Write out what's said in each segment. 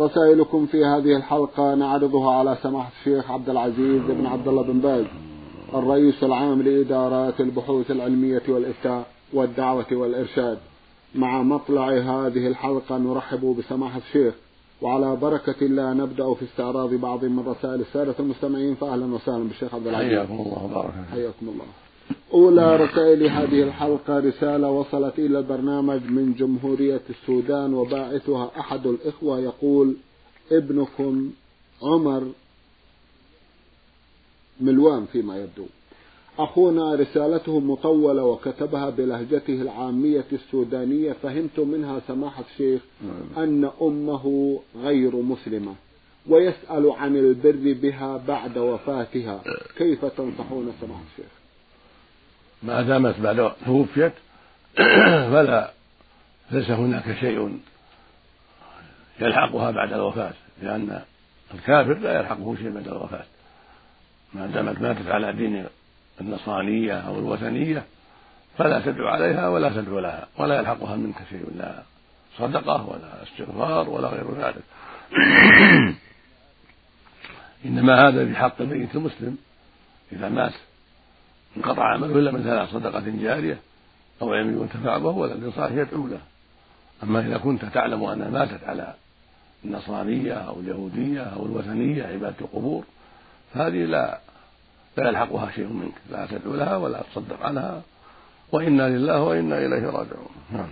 رسائلكم في هذه الحلقة نعرضها على سماحة الشيخ عبد العزيز بن عبد الله بن باز الرئيس العام لإدارات البحوث العلمية والإفتاء والدعوة والإرشاد. مع مطلع هذه الحلقة نرحب بسماحة الشيخ وعلى بركة الله نبدأ في استعراض بعض من رسائل السادة المستمعين فأهلا وسهلا بالشيخ عبد العزيز. حياكم الله وبارك حياكم الله. أولى رسائل هذه الحلقة رسالة وصلت إلى البرنامج من جمهورية السودان وباعثها أحد الإخوة يقول ابنكم عمر ملوان فيما يبدو. أخونا رسالته مطولة وكتبها بلهجته العامية السودانية. فهمت منها سماحة الشيخ أن أمه غير مسلمة ويسأل عن البر بها بعد وفاتها. كيف تنصحون سماحة الشيخ؟ ما دامت بعد توفيت فلا ليس هناك شيء يلحقها بعد الوفاة لأن الكافر لا يلحقه شيء بعد الوفاة. ما دامت ماتت على دين النصرانية أو الوثنية فلا تدعو عليها ولا تدعو لها ولا يلحقها منك شيء لا صدقة ولا استغفار ولا غير ذلك. إنما هذا بحق الميت المسلم إذا مات. انقطع عمله إلا من ثلاث صدقة جارية أو علم ينتفع به ولم صالح يدعو له. أما إذا كنت تعلم أنها ماتت على النصرانية أو اليهودية أو الوثنية عبادة القبور فهذه لا لا يلحقها شيء منك. لا تدعو لها ولا تصدق عنها. وإنا لله وإنا إليه راجعون. نعم.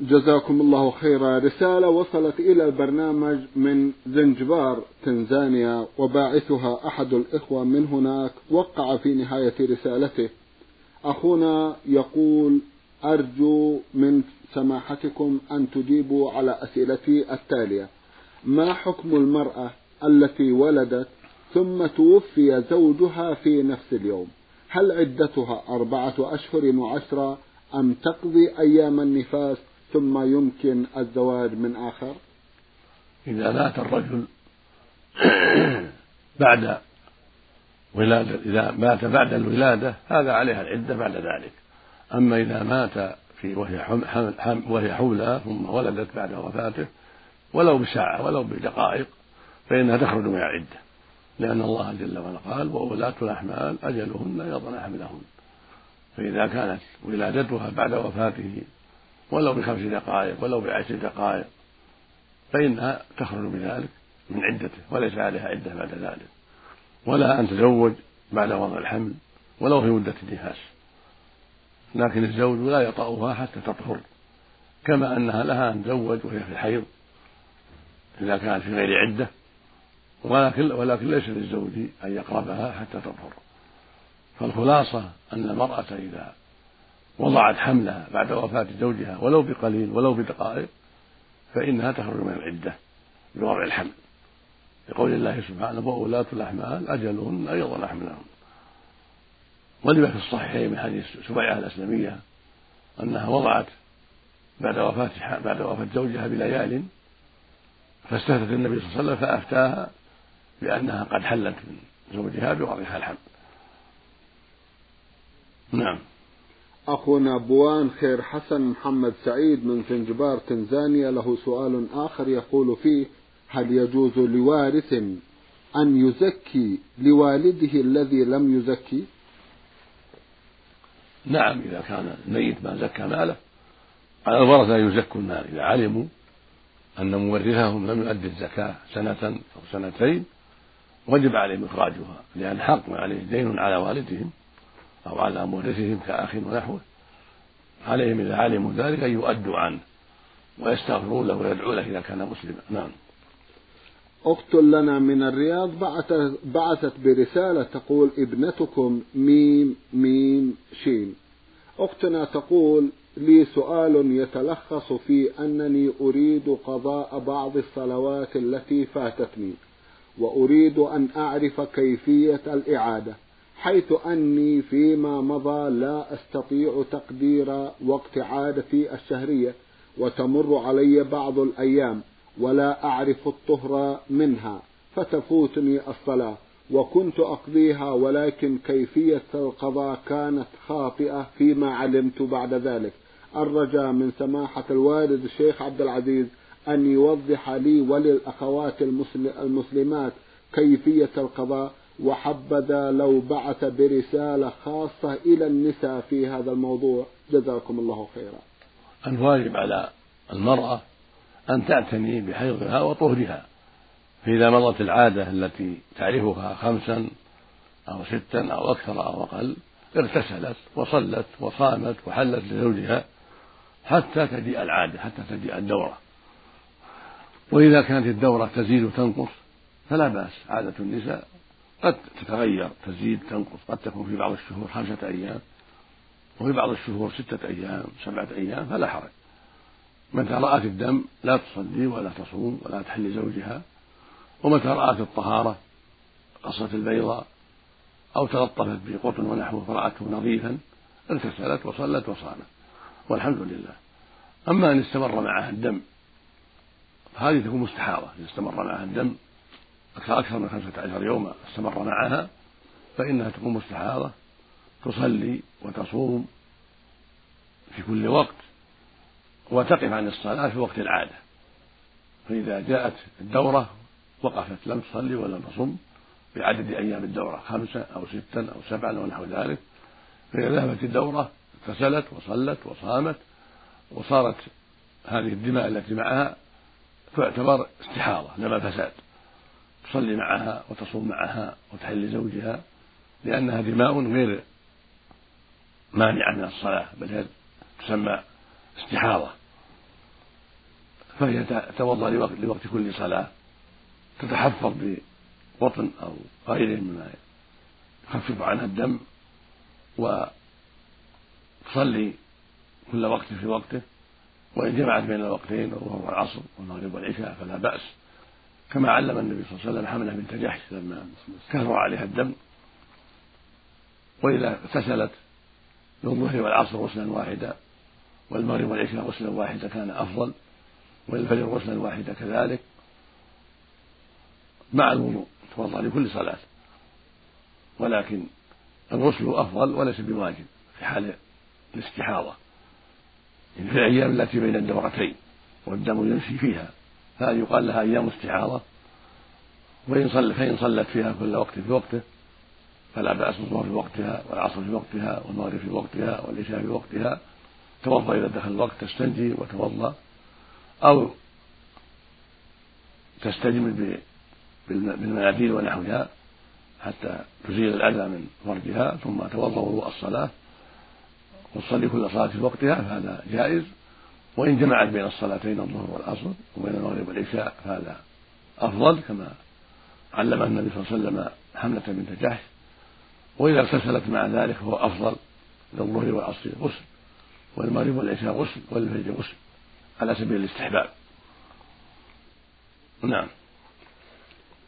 جزاكم الله خيرا. رسالة وصلت إلى البرنامج من زنجبار تنزانيا وباعثها أحد الإخوة من هناك وقع في نهاية رسالته. أخونا يقول أرجو من سماحتكم أن تجيبوا على أسئلتي التالية. ما حكم المرأة التي ولدت ثم توفي زوجها في نفس اليوم؟ هل عدتها أربعة أشهر وعشرة أم تقضي أيام النفاس؟ ثم يمكن الزواج من آخر؟ إذا مات الرجل بعد ولادة إذا مات بعد الولادة هذا عليها العدة بعد ذلك. أما إذا مات في وهي حم حم وهي ثم ولدت بعد وفاته ولو بساعة ولو بدقائق فإنها تخرج من العدة. لأن الله جل وعلا قال وولاة الأحمال أجلهن يضن حملهن. فإذا كانت ولادتها بعد وفاته ولو بخمس دقائق ولو بعشر دقائق. فإنها تخرج بذلك من عدته وليس عليها عدة بعد ذلك. ولا أن تزوج بعد وضع الحمل ولو في مدة النفاس. لكن الزوج لا يطأها حتى تطهر. كما أنها لها أن تزوج وهي في الحيض إذا كانت في غير عدة. ولكن ولكن ليس للزوج أن يقربها حتى تطهر. فالخلاصة أن المرأة إذا وضعت حملها بعد وفاة زوجها ولو بقليل ولو بدقائق فإنها تخرج من العدة بوضع الحمل. لقول الله سبحانه وأولاة الأحمال أجلهن أن يضعن ولما في الصحيحين من حديث سبيعة الأسلمية أنها وضعت بعد وفاة بعد وفاة زوجها بليال فاستفتت النبي صلى الله عليه وسلم فأفتاها بأنها قد حلت من زوجها بوضعها الحمل. نعم. أخونا بوان خير حسن محمد سعيد من زنجبار تنزانيا. له سؤال آخر يقول فيه هل يجوز لوارث أن يزكي لوالده الذي لم يزكي؟ نعم إذا كان الميت ما زكى ماله على الورثة يزكوا المال إذا علموا أن مورثهم لم يؤدي الزكاة سنة أو سنتين وجب عليهم إخراجها لأن حق عليه دين على والدهم. أو على مورثهم كأخ ونحوه. عليهم إذا علموا ذلك أن يؤدوا عنه ويستغفروا له ويدعوا له إذا كان مسلما. نعم. أخت لنا من الرياض بعثت برسالة تقول ابنتكم ميم ميم شين. أختنا تقول لي سؤال يتلخص في أنني أريد قضاء بعض الصلوات التي فاتتني وأريد أن أعرف كيفية الإعادة. حيث أني فيما مضى لا أستطيع تقدير وقت عادتي الشهرية وتمر علي بعض الأيام ولا أعرف الطهر منها فتفوتني الصلاة وكنت أقضيها ولكن كيفية القضاء كانت خاطئة فيما علمت بعد ذلك. الرجاء من سماحة الوالد الشيخ عبد العزيز أن يوضح لي وللأخوات المسلمات كيفية القضاء وحبذا لو بعث برسالة خاصة إلى النساء في هذا الموضوع. جزاكم الله خيرا. الواجب على المرأة أن تعتني بحيضها وطهرها. فإذا مضت العادة التي تعرفها خمسا أو ستا أو أكثر أو أقل اغتسلت وصلت وصامت وحلت لزوجها حتى تجيء العادة حتى تجيء الدورة. وإذا كانت الدورة تزيد وتنقص فلا بأس عادة النساء قد تتغير تزيد تنقص قد تكون في بعض الشهور خمسة أيام وفي بعض الشهور ستة أيام سبعة أيام فلا حرج. متى رأت الدم لا تصلي ولا تصوم ولا تحل زوجها ومتى رأت الطهارة قصة البيضاء أو تلطفت بقطن ونحوه فرأته نظيفا اغتسلت وصلت وصامت والحمد لله. أما أن استمر معها الدم فهذه تكون مستحاضة. إذا استمر معها الدم أكثر من خمسة عشر يوما استمر معها فإنها تكون مستحاضة تصلي وتصوم في كل وقت وتقف عن الصلاة في وقت العادة. فإذا جاءت الدورة وقفت لم تصلي ولم تصم بعدد أيام الدورة خمسة أو ستا أو سبعا أو نحو ذلك. فإذا ذهبت الدورة اغتسلت وصلت وصامت وصارت هذه الدماء التي معها تعتبر استحاضة لما فساد. تصلي معها وتصوم معها وتحل لزوجها لأنها دماء غير مانعة من الصلاة بل هي تسمى استحاضة. فهي تتوضأ لوقت, لوقت كل صلاة تتحفظ بقطن أو غيره مما يخفف عنها الدم وتصلي كل وقت في وقته وإن جمعت بين الوقتين الظهر والعصر والمغرب والعشاء فلا بأس. كما علم النبي صلى الله عليه وسلم حمله بنت جحش لما كثر عليها الدم. وإذا اغتسلت للظهر والعصر غسلا واحدا والمغرب والعشاء غسلا واحدا كان أفضل وللفجر غسلا واحدا كذلك. مع الوضوء توضأ لكل صلاة. ولكن الغسل أفضل وليس بواجب في حال الاستحاضة. يعني في الأيام التي بين الدورتين والدم يمشي فيها. فهذه يقال لها أيام استحاضة. وإن صلى فإن صلت فيها كل وقت في وقته فلا بأس الظهر في وقتها والعصر في وقتها والمغرب في وقتها والعشاء في وقتها. توضأ إذا دخل الوقت تستنجي وتوضأ. أو تستجمل بالمناديل ونحوها حتى تزيل الأذى من فرجها ثم توضأ وضوء الصلاة. وتصلي كل صلاة في وقتها فهذا جائز. وإن جمعت بين الصلاتين الظهر والعصر وبين المغرب والعشاء فهذا أفضل كما علم النبي صلى الله عليه وسلم حملة بنت جحش وإذا اغتسلت مع ذلك فهو أفضل للظهر والعصر غسل والمغرب والعشاء غسل والفجر غسل على سبيل الاستحباب. نعم.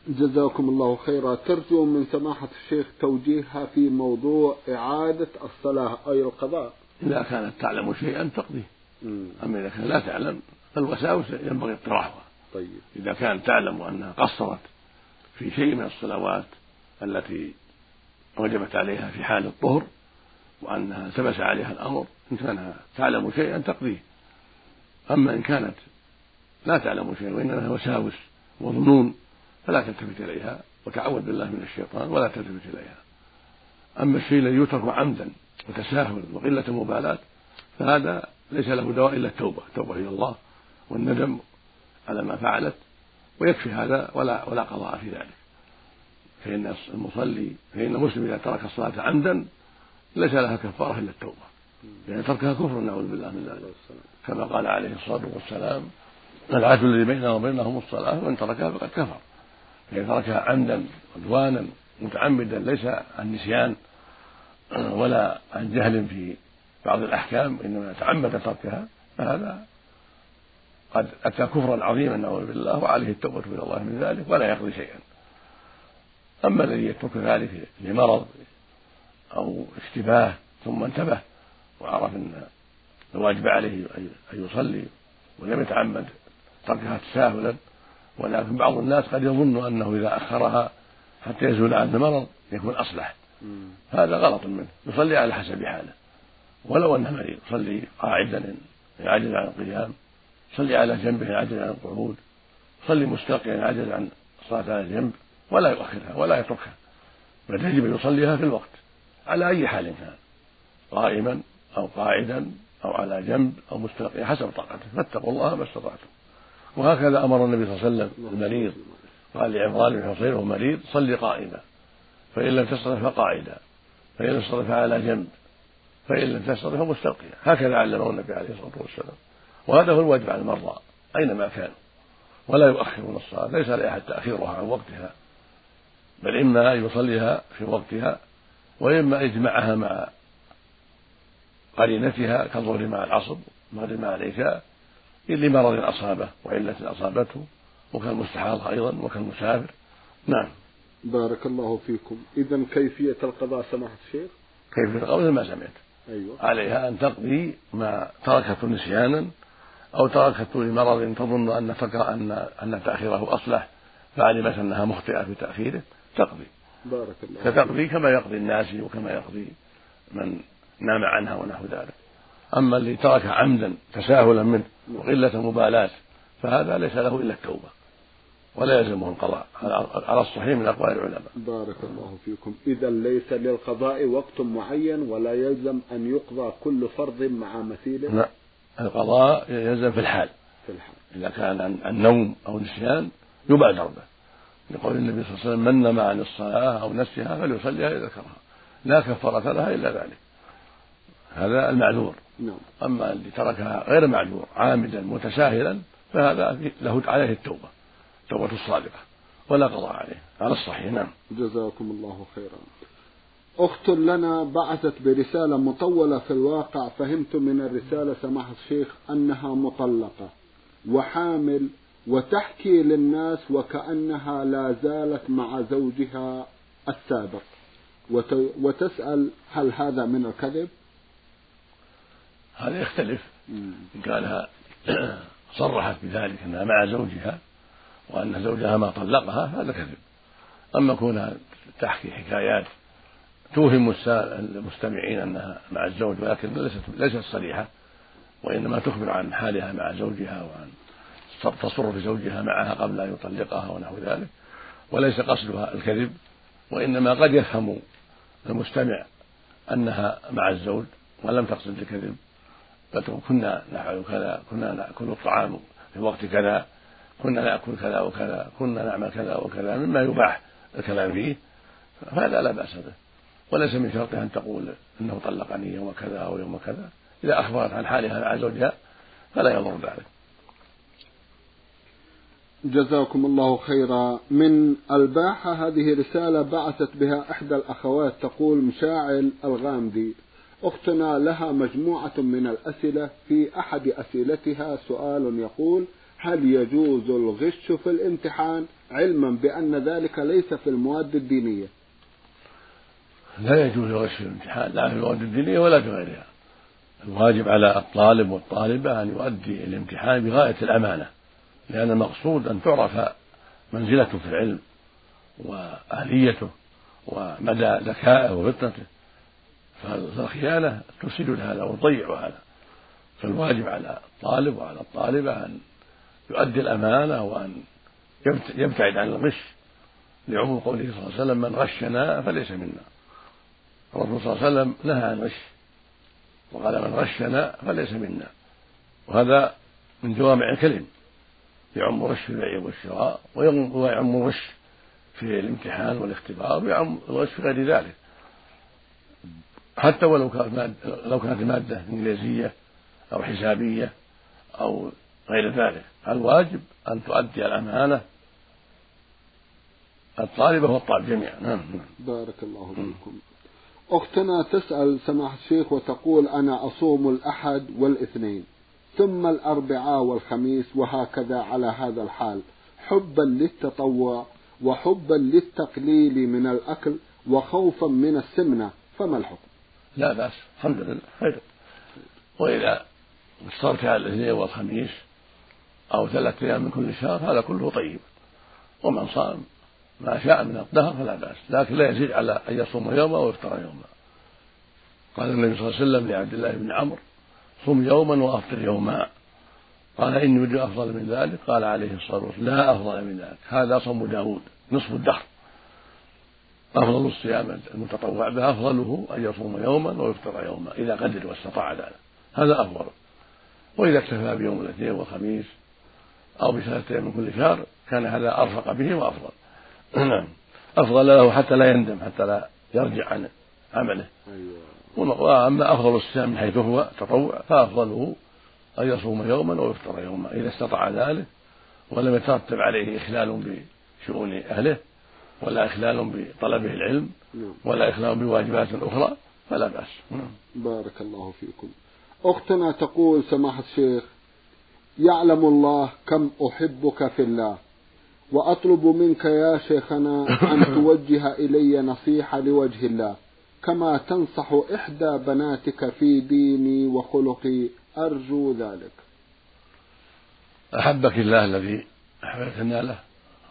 جزاكم الله خيرا. ترجو من سماحة الشيخ توجيهها في موضوع إعادة الصلاة أي القضاء. إذا كانت تعلم شيئا تقضيه. أما إذا كانت لا تعلم فالوساوس ينبغي اقتراحها طيب. إذا كانت تعلم أنها قصرت في شيء من الصلوات التي وجبت عليها في حال الطهر وأنها التبس عليها الأمر إن كانها تعلم شيئا تقضيه. أما إن كانت لا تعلم شيئا وإنما وساوس وظنون فلا تلتفت إليها وتعوذ بالله من الشيطان ولا تلتفت إليها. أما الشيء الذي يترك عمدا وتساهل وقلة مبالاة فهذا ليس له دواء إلا التوبة التوبة إلى الله والندم على ما فعلت ويكفي هذا ولا ولا قضاء في ذلك. فإن المصلي فإن المسلم إذا ترك الصلاة عمدا ليس لها كفارة إلا التوبة. لأن تركها كفر نعوذ بالله من ذلك. كما قال عليه الصلاة والسلام العهد الذي بيننا وبينهم الصلاة وإن تركها فقد كفر. فإن تركها عمدا عدوانا متعمدا ليس عن نسيان ولا عن جهل في بعض الأحكام إنما تعمد تركها فهذا قد أتى كفرا عظيما نعوذ بالله وعليه التوبة إلى الله من ذلك ولا يقضي شيئا. أما الذي يترك ذلك لمرض أو اشتباه ثم انتبه وعرف أن الواجب عليه أن يصلي ولم يتعمد تركها تساهلا ولكن بعض الناس قد يظن أنه إذا أخرها حتى يزول عنه المرض يكون أصلح. هذا غلط منه يصلي على حسب حاله. ولو أنه يصلي قاعدا يعجز عن القيام صلي على جنبه عجز عن القعود صلي مستلقيا عجز عن الصلاة على الجنب ولا يؤخرها ولا يتركها. بل يجب أن يصليها في الوقت على أي حال كان قائما أو قاعدا أو على جنب أو مستلقيا حسب طاقته. فاتقوا الله ما استطعتم. وهكذا أمر النبي صلى الله عليه وسلم المريض قال لعمران بن حصين وهو مريض صلي قائما. فإن لم تستطع فقاعدا. فإن لم تستطع فعلى جنب. فإن لم تستطع فمستلقيا هكذا علمه النبي عليه الصلاة والسلام. وهذا هو الواجب على المرضى أينما كانوا ولا يؤخرون الصلاة ليس لأحد تأخيرها عن وقتها. بل إما أن يصليها في وقتها وإما أن يجمعها مع قرينتها كالظهر مع العصر المغرب مع العشاء لمرض أصابه وعلة أصابته وكالمستحاضة أيضا وكالمسافر. نعم. بارك الله فيكم. إذا كيفية القضاء سماحة الشيخ؟ كيفية القضاء ما سمعت. أيوة. عليها أن تقضي ما تركته نسيانا أو تركته لمرض تظن أن فكر أن أن تأخيره أصلح فعلمت أنها مخطئة في تأخيره تقضي. بارك الله فتقضي كما يقضي الناس وكما يقضي من نام عنها ونحو ذلك. أما اللي ترك عمدا تساهلا منه وقلة مبالاة فهذا ليس له إلا التوبة. ولا يلزمه القضاء. على الصحيح من أقوال العلماء. بارك الله فيكم. إذا ليس للقضاء وقت معين ولا يلزم أن يقضى كل فرض مع مثيله لا القضاء يلزم في الحال. في الحال. إذا كان النوم أو النسيان يبادر به لقول النبي صلى الله عليه وسلم من نام عن الصلاة أو نسيها فليصليها إذا ذكرها لا كفارة لها إلا ذلك. هذا المعذور. نعم. أما اللي تركها غير معذور عامدا متساهلا فهذا له عليه التوبة. توبة الصادقة. ولا قضاء عليه. على الصحيح. نعم. جزاكم الله خيرا. أخت لنا بعثت برسالة مطولة في الواقع. فهمت من الرسالة سماحة الشيخ أنها مطلقة. وحامل وتحكي للناس وكأنها لا زالت مع زوجها السابق. وتسأل هل هذا من الكذب؟ هذا يختلف. إن كانها صرحت بذلك أنها مع زوجها وأن زوجها ما طلقها هذا كذب. أما كونها تحكي حكايات توهم المستمعين أنها مع الزوج ولكن ليست ليست صريحة وإنما تخبر عن حالها مع زوجها وعن تصرف زوجها معها قبل أن يطلقها ونحو ذلك. وليس قصدها الكذب وإنما قد يفهم المستمع أنها مع الزوج ولم تقصد الكذب. كنا نفعل كذا كنا نأكل الطعام في وقت كذا. كنا نأكل كذا وكذا كنا نعمل كذا وكذا مما يباح الكلام فيه فهذا لا بأس به. وليس من شرطها أن تقول إنه طلقني يوم كذا أو يوم كذا. إذا أخبرت عن حالها مع زوجها فلا يضر ذلك. جزاكم الله خيرا. من الباحة هذه رسالة بعثت بها إحدى الأخوات تقول مشاعل الغامدي. أختنا لها مجموعة من الأسئلة في أحد أسئلتها سؤال يقول هل يجوز الغش في الامتحان علما بأن ذلك ليس في المواد الدينية؟ لا يجوز الغش في الامتحان لا في المواد الدينية ولا في غيرها. الواجب على الطالب والطالبة أن يؤدي الامتحان بغاية الأمانة لأن المقصود أن تعرف منزلته في العلم وأهليته ومدى ذكائه وفطنته فالخيانة تفسد هذا وتضيع هذا. فالواجب على الطالب وعلى الطالبة أن يؤدي الأمانة وأن يبتعد عن الغش لعموم قوله صلى الله عليه وسلم من غشنا فليس منا. الرسول صلى الله عليه وسلم نهى عن الغش وقال من غشنا فليس منا. وهذا من جوامع الكلم. يعم الغش في البيع والشراء ويعم الغش في الامتحان والاختبار ويعم الغش في غير ذلك. حتى ولو كانت لو كانت المادة إنجليزية أو حسابية أو غير ذلك. الواجب أن تؤدي الأمانة الطالبة والطالب جميعا. نعم. بارك الله فيكم. أختنا تسأل سماحة الشيخ وتقول أنا أصوم الأحد والاثنين ثم الأربعاء والخميس وهكذا على هذا الحال. حبا للتطوع وحبا للتقليل من الأكل وخوفا من السمنة فما الحكم؟ لا بأس الحمد لله خير. وإذا اشترك على الاثنين والخميس أو ثلاثة أيام من كل شهر هذا كله طيب. ومن صام ما شاء من الدهر فلا بأس. لكن لا يزيد على أن يصوم يوما ويفطر يوما. قال النبي صلى الله عليه وسلم لعبد الله بن عمرو صم يوما وأفطر يوما. قال إني أريد أفضل من ذلك. قال عليه الصلاة والسلام لا أفضل من ذلك. هذا صوم داود نصف الدهر. أفضل الصيام المتطوع به أفضله أن يصوم يوما ويفطر يوما إذا قدر واستطاع ذلك. هذا أفضل. وإذا اكتفى بيوم الاثنين والخميس أو بثلاثة من كل شهر كان هذا أرفق به وأفضل نعم أفضل له حتى لا يندم حتى لا يرجع عن عمله أيوة. وأما أفضل الصيام من حيث هو تطوع فأفضله أن يصوم يوما ويفطر يوما إذا استطاع ذلك ولم يترتب عليه إخلال بشؤون أهله ولا إخلال بطلبه العلم نعم. ولا إخلال بواجبات أخرى فلا بأس نعم. بارك الله فيكم أختنا تقول سماحة الشيخ يعلم الله كم أحبك في الله. وأطلب منك يا شيخنا أن توجه إلي نصيحة لوجه الله. كما تنصح إحدى بناتك في ديني وخلقي. أرجو ذلك. أحبك الله الذي أحببتنا له.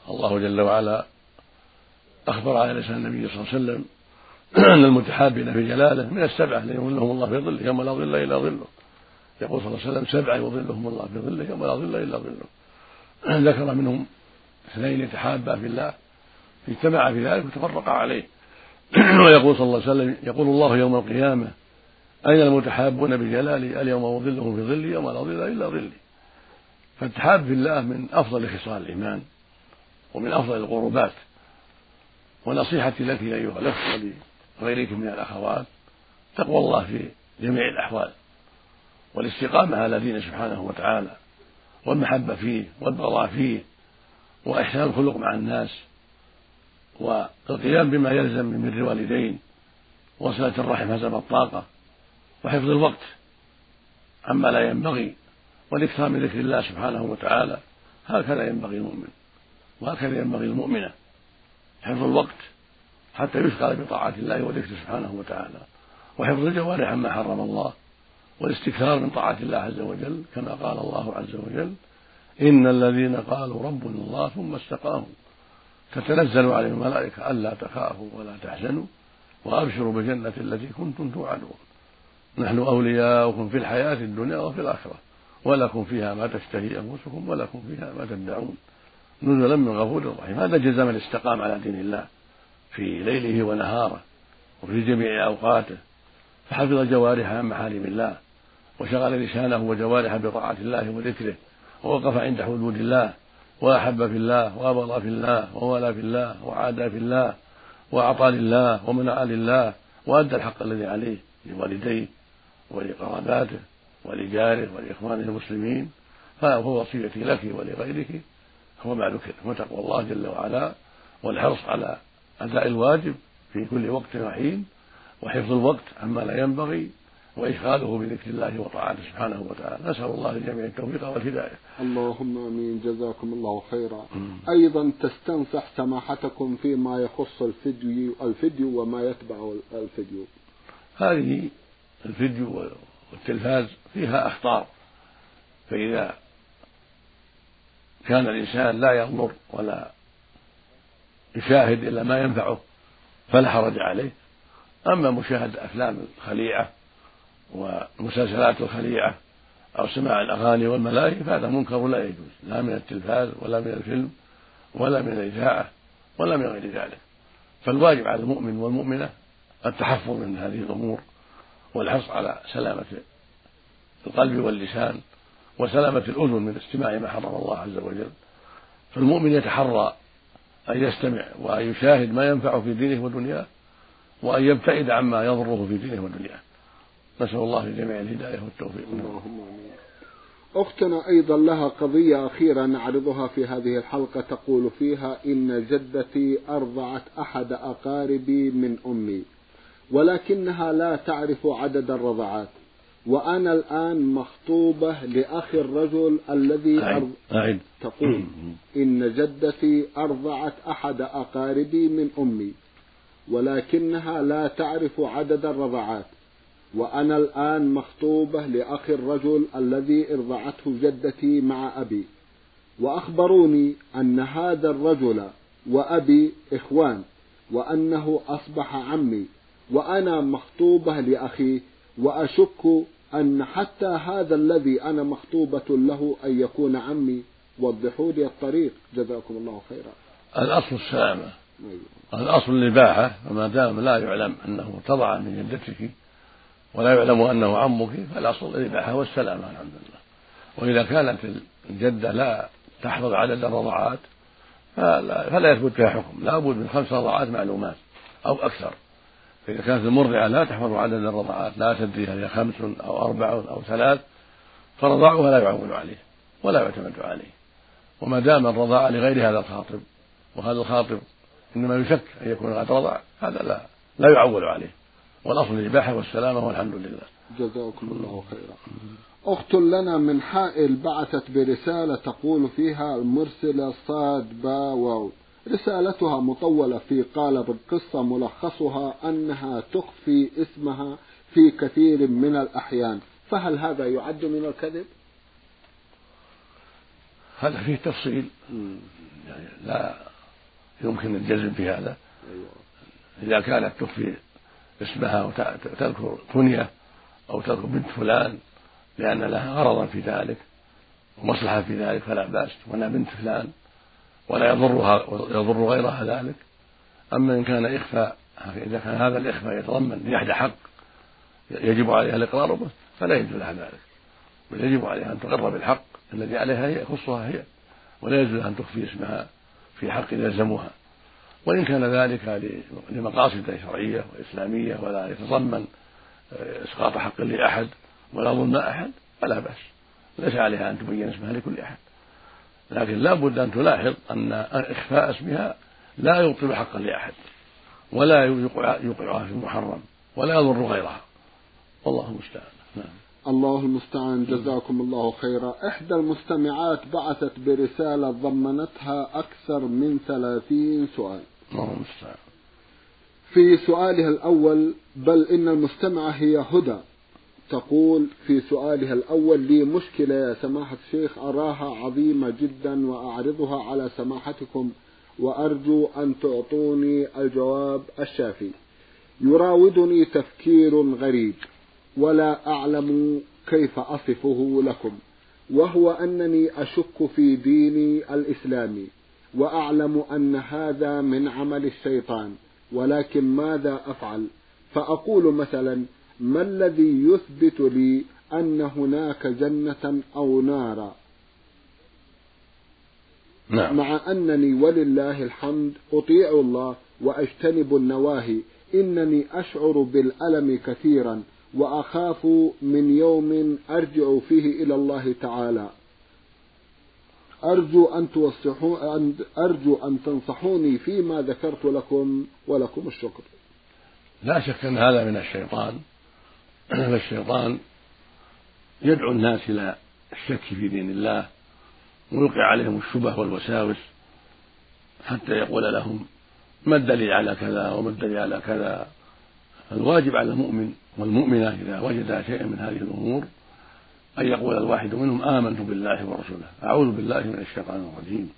الله جل وعلا أخبر على لسان النبي صلى الله عليه وسلم أن المتحابين في جلاله من السبعة الذين يظلهم الله في ظله يوم لا ظل إلا ظله. يقول صلى الله عليه وسلم سبعة يظلهم الله في ظله يوم لا ظل إلا ظله. ذكر منهم اثنين يتحابا في الله اجتمعا في ذلك وتفرقا عليه. ويقول صلى الله عليه وسلم يقول الله يوم القيامة أين المتحابون بجلالي اليوم أظلهم في ظلي يوم لا ظل إلا ظلي. فالتحاب في الله من أفضل خصال الإيمان ومن أفضل القربات. ونصيحتي لك أيها الأخ ولغيرك من الأخوات تقوى الله في جميع الأحوال. والاستقامة على دينه سبحانه وتعالى والمحبة فيه والبغضاء فيه وإحسان الخلق مع الناس والقيام بما يلزم من بر الوالدين وصلة الرحم حسب الطاقة وحفظ الوقت عما لا ينبغي والإكثار من ذكر الله سبحانه وتعالى هكذا ينبغي المؤمن وهكذا ينبغي المؤمنة حفظ الوقت حتى يشغل بطاعة الله وذكره سبحانه وتعالى وحفظ الجوارح عما حرم الله. والاستكثار من طاعة الله عز وجل كما قال الله عز وجل إن الذين قالوا ربنا الله ثم استقاموا. تتنزل عليهم الملائكة ألا تخافوا ولا تحزنوا وأبشروا بالجنة التي كنتم توعدون. نحن أولياؤكم في الحياة الدنيا وفي الآخرة ولكم فيها ما تشتهي أنفسكم ولكم فيها ما تدعون. نزلا من غفور رحيم. هذا جزاء من استقام على دين الله في ليله ونهاره وفي جميع أوقاته. فحفظ جوارحه عن محارم الله. وشغل لسانه وجوارحه بطاعة الله وذكره ووقف عند حدود الله وأحب في الله وأبغض في الله وولى في الله وعادى في الله وأعطى لله ومنع لله وأدى الحق الذي عليه لوالديه ولقراباته ولجاره ولإخوانه المسلمين فهو وصيتي لك ولغيرك هو ما ذكر وتقوى الله جل وعلا والحرص على أداء الواجب في كل وقت وحين وحفظ الوقت عما لا ينبغي وإشغاله بذكر الله وطاعته سبحانه وتعالى. نسأل الله للجميع التوفيق والهداية. اللهم آمين. جزاكم الله خيرا. أيضا تستنصح سماحتكم فيما يخص الفيديو الفيديو وما يتبع الفيديو. هذه الفيديو والتلفاز فيها أخطار. فإذا كان الإنسان لا ينظر ولا يشاهد إلا ما ينفعه فلا حرج عليه. أما مشاهدة أفلام الخليعة والمسلسلات الخليعة أو سماع الأغاني والملاهي فهذا منكر لا يجوز. لا من التلفاز ولا من الفيلم ولا من الإذاعة ولا من غير ذلك. فالواجب على المؤمن والمؤمنة التحفظ من هذه الأمور والحرص على سلامة القلب واللسان وسلامة الأذن من استماع ما حرم الله عز وجل. فالمؤمن يتحرى أن يستمع وأن يشاهد ما ينفعه في دينه ودنياه وأن يبتعد عما يضره في دينه ودنياه. نسأل الله للجميع الهداية والتوفيق اللهم آمين أختنا أيضا لها قضية أخيرة نعرضها في هذه الحلقة تقول فيها إن جدتي أرضعت أحد أقاربي من أمي ولكنها لا تعرف عدد الرضعات وأنا الآن مخطوبة لأخ الرجل الذي أعد. أعد. تقول إن جدتي أرضعت أحد أقاربي من أمي ولكنها لا تعرف عدد الرضعات وأنا الآن مخطوبة لأخي الرجل الذي ارضعته جدتي مع أبي. وأخبروني أن هذا الرجل وأبي إخوان وأنه أصبح عمي وأنا مخطوبة لأخي وأشك أن حتى هذا الذي أنا مخطوبة له أن يكون عمي. وضحوا لي الطريق. جزاكم الله خيرا. الأصل السلامة. أيوة. الأصل الإباحة فما دام لا يعلم أنه تضع من جدتك ولا يعلم أنه عمك فالأصل الإباحة والسلامة الحمد لله وإذا كانت الجدة لا تحفظ عدد الرضعات فلا, فلا يثبت فيها حكم. لا بد من خمس رضعات معلومات أو أكثر. فإذا كانت المرضعة لا تحفظ عدد الرضعات لا تدري هل هي خمس أو أربع أو ثلاث فرضاعها لا يعول عليه ولا يعتمد عليه. وما دام الرضاعة لغير هذا الخاطب وهذا الخاطب إنما يشك أن يكون قد رضع هذا لا لا يعول عليه. والأصل الإباحة والسلامة والحمد لله. جزاكم الله خيرا. أخت لنا من حائل بعثت برسالة تقول فيها المرسلة صاد با واو. رسالتها مطولة في قالب القصة ملخصها أنها تخفي اسمها في كثير من الأحيان. فهل هذا يعد من الكذب؟ هذا فيه تفصيل. يعني لا يمكن الجزم في هذا. أيوة. إذا كانت تخفي اسمها وتذكر كنية أو تذكر بنت فلان لأن لها غرضا في ذلك ومصلحة في ذلك فلا بأس وأنا بنت فلان ولا يضرها يضر غيرها ذلك. أما إن كان إخفاء إذا كان هذا الإخفاء يتضمن لأحد حق يجب عليها الإقرار به فلا يجوز لها ذلك. بل يجب عليها أن تقر بالحق الذي عليها هي يخصها هي ولا يجوز أن تخفي اسمها في حق يلزمها. وإن كان ذلك لمقاصد شرعية وإسلامية ولا يتضمن آه، إسقاط حق لأحد ولا ظلم أحد فلا بأس. ليس عليها أن تبين اسمها لكل أحد. لكن لا بد أن تلاحظ أن إخفاء اسمها لا يبطل حقا لأحد ولا يوقعها في المحرم ولا يضر غيرها. والله المستعان. نعم. الله المستعان. جزاكم الله خيرا. إحدى المستمعات بعثت برسالة ضمنتها أكثر من ثلاثين سؤال. الله المستعان في سؤالها الأول بل إن المستمعة هي هدى. تقول في سؤالها الأول لي مشكلة يا سماحة الشيخ أراها عظيمة جدا وأعرضها على سماحتكم وأرجو أن تعطوني الجواب الشافي. يراودني تفكير غريب ولا أعلم كيف أصفه لكم وهو أنني أشك في ديني الإسلامي. وأعلم أن هذا من عمل الشيطان ولكن ماذا أفعل؟ فأقول مثلا ما الذي يثبت لي أن هناك جنة أو نارا نعم. مع أنني ولله الحمد أطيع الله وأجتنب النواهي إنني أشعر بالألم كثيرا وأخاف من يوم أرجع فيه إلى الله تعالى. أرجو أن توصحوا أن أرجو أن تنصحوني فيما ذكرت لكم ولكم الشكر. لا شك أن هذا من الشيطان فالشيطان يدعو الناس إلى الشك في دين الله ويلقي عليهم الشبه والوساوس حتى يقول لهم ما الدليل على كذا وما الدليل على كذا فالواجب على المؤمن والمؤمنة إذا وجد شيئا من هذه الأمور أن يقول الواحد منهم آمنت بالله ورسوله أعوذ بالله من الشيطان الرجيم.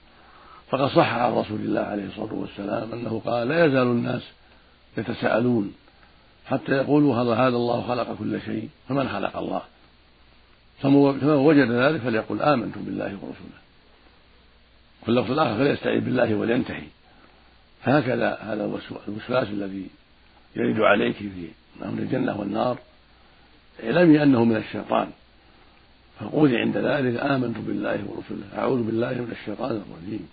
فقد صح عن رسول الله عليه الصلاة والسلام أنه قال لا يزال الناس يتساءلون حتى يقولوا هذا هذا الله خلق كل شيء فمن خلق الله؟ فمن وجد ذلك فليقل آمنت بالله ورسوله في اللفظ الآخر فليستعيذ بالله ولينتهي. فهكذا هذا الوسواس الذي يرد عليك في أمر الجنة والنار اعلمي أنه من الشيطان. فقولي عند ذلك آمنت بالله ورسوله أعوذ بالله من الشيطان الرجيم.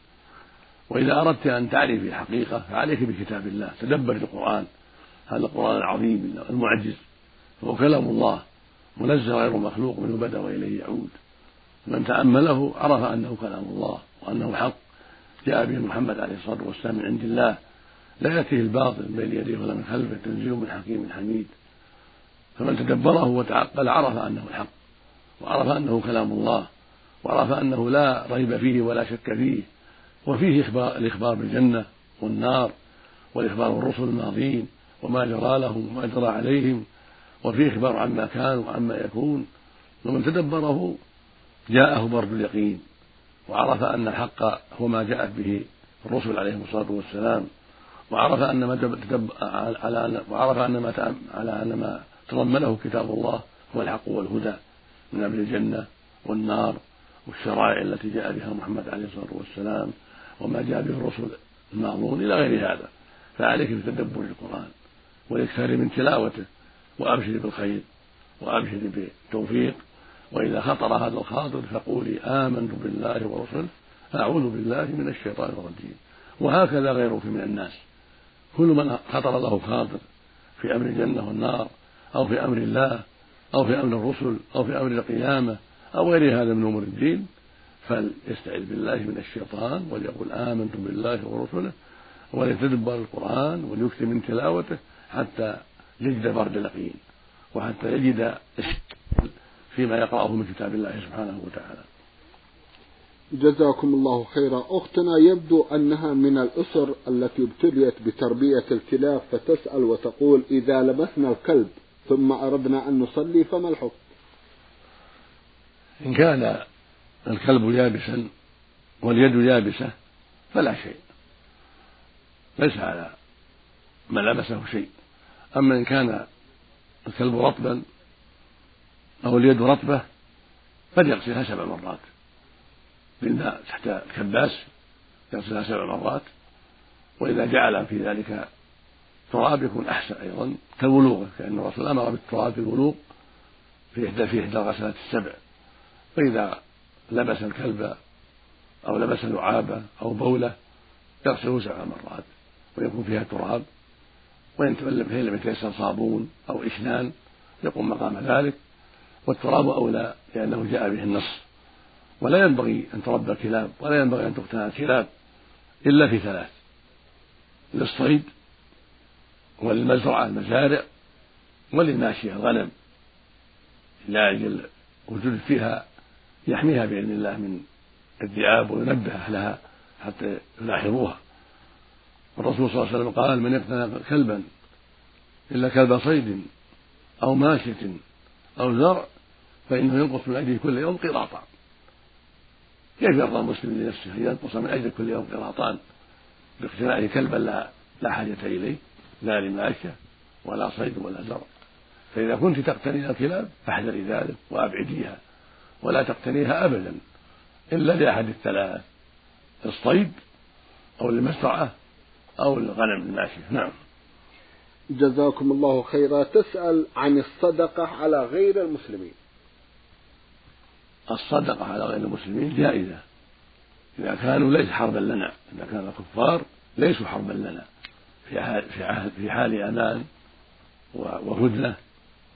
وإذا أردت أن تعرفي الحقيقة فعليك بكتاب الله. تدبر القرآن. هذا القرآن العظيم المعجز. فهو كلام الله. منزل غير مخلوق منه بدأ وإليه يعود. من تأمله عرف أنه كلام الله وأنه حق. جاء به محمد عليه الصلاة والسلام من عند الله. لا يأتيه الباطل من بين يديه ولا من خلفه. تنزيل من حكيم حميد. فمن تدبره وتعقل عرف أنه الحق. وعرف أنه كلام الله وعرف أنه لا ريب فيه ولا شك فيه وفيه إخبار الإخبار بالجنة والنار والإخبار بالرسل الماضين وما جرى لهم وما جرى عليهم وفيه إخبار عما كان وعما يكون ومن تدبره جاءه برد اليقين وعرف أن الحق هو ما جاءت به الرسل عليهم الصلاة والسلام وعرف أن ما على وعرف أن ما على أن ما تضمنه كتاب الله هو الحق والهدى. من أمر الجنة والنار والشرائع التي جاء بها محمد عليه الصلاة والسلام وما جاء به الرسل الماضون إلى غير هذا. فعليك بتدبر القرآن والإكثار من تلاوته وأبشر بالخير وأبشر بالتوفيق. وإذا خطر هذا الخاطر فقولي آمنت بالله ورسله أعوذ بالله من الشيطان الرجيم. وهكذا غيرك من الناس. كل من خطر له خاطر في أمر الجنة والنار أو في أمر الله أو في أمر الرسل أو في أمر القيامة أو غير هذا من أمور الدين فليستعذ بالله من الشيطان وليقول آمنت بالله ورسله وليتدبر القرآن وليكثر من تلاوته حتى يجد برد اليقين وحتى يجد فيما يقرأه من كتاب الله سبحانه وتعالى. جزاكم الله خيرا. أختنا يبدو أنها من الأسر التي ابتليت بتربية الكلاب فتسأل وتقول إذا لبسنا الكلب ثم أردنا أن نصلي فما الحكم؟ إن كان الكلب يابسا واليد يابسة فلا شيء. ليس على من لبسه شيء. أما إن كان الكلب رطبا أو اليد رطبة فليغسلها سبع مرات. بالماء تحت الكباس يغسلها سبع مرات. وإذا جعل في ذلك تراب يكون أحسن أيضا كالولوغ كأن الرسول أمر بالتراب في الولوغ في إحدى في إحدى الغسلات السبع. فإذا لبس الكلب أو لبس لعابة أو بولة يغسله سبع مرات ويكون فيها تراب وإن لم يتيسر صابون أو إشنان يقوم مقام ذلك. والتراب أولى لأنه جاء به النص. ولا ينبغي أن تربى الكلاب ولا ينبغي أن تقتنى الكلاب إلا في ثلاث للصيد وللمزرعة المزارع وللماشية الغنم. لأجل وجود فيها يحميها بإذن الله من الذئاب وينبه أهلها حتى يلاحظوها. الرسول صلى الله عليه وسلم قال من اقتنى كلبا إلا كلب صيد أو ماشية أو زرع فإنه ينقص من أجله كل يوم قراطا. كيف يرضى المسلم لنفسه أن ينقص من أجل كل يوم قراطان باقتناء كلبا لا لا حاجة إليه. لا لماشية ولا صيد ولا زرع. فإذا كنت تقتنين الكلاب فاحذري ذلك وأبعديها ولا تقتنيها أبدا إلا لأحد الثلاث الصيد أو المزرعة أو الغنم الماشية نعم. جزاكم الله خيرا. تسأل عن الصدقة على غير المسلمين. الصدقة على غير المسلمين جائزة. إذا كانوا ليس حربا لنا إذا كان الكفار ليسوا حربا لنا. في حال في, حال أمان وهدنة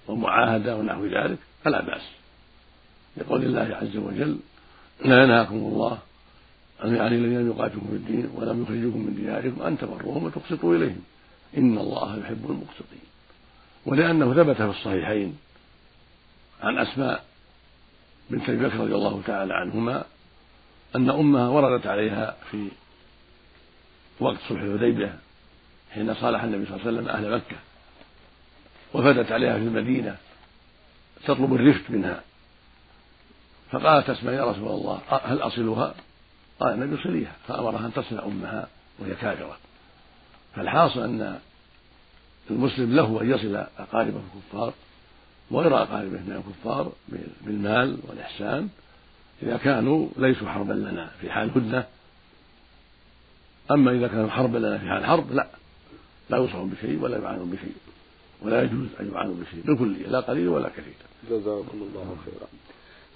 ومعاهدة ونحو ذلك فلا بأس. لقول الله عز وجل لا ينهاكم الله عن الذين يقاتلون في الدين ولم يخرجوكم من دياركم أن تبروهم وتقسطوا إليهم. إن الله يحب المقسطين. ولأنه ثبت في الصحيحين عن أسماء بنت أبي بكر رضي الله تعالى عنهما أن أمها وردت عليها في وقت صلح الحديبية حين صالح النبي صلى الله عليه وسلم أهل مكة وفدت عليها في المدينة تطلب الرفق منها فقالت أسماء يا رسول الله هل أصلها؟ قال النبي صليها فأمرها أن تصل أمها وهي كافرة. فالحاصل أن المسلم له أن يصل أقاربه الكفار وغير أقاربه من الكفار بالمال والإحسان إذا كانوا ليسوا حربا لنا في حال هدنة. أما إذا كانوا حربا لنا في حال حرب لا. لا يوصون بشيء ولا يعانون بشيء ولا يجوز أن يعانوا بشيء بالكلية لا قليل ولا كثير. جزاكم الله خيرا.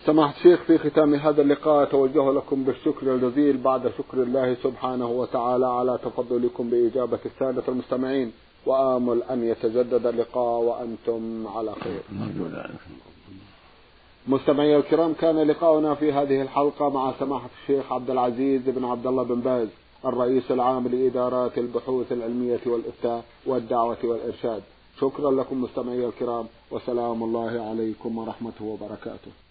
سماحة الشيخ في ختام هذا اللقاء أتوجه لكم بالشكر الجزيل بعد شكر الله سبحانه وتعالى على تفضلكم بإجابة السادة المستمعين. وآمل أن يتجدد اللقاء وأنتم على خير. مستمعي الكرام كان لقاؤنا في هذه الحلقة مع سماحة الشيخ عبد العزيز بن عبد الله بن باز. الرئيس العام لإدارات البحوث العلمية والإفتاء والدعوة والإرشاد. شكرا لكم مستمعي الكرام وسلام الله عليكم ورحمته وبركاته.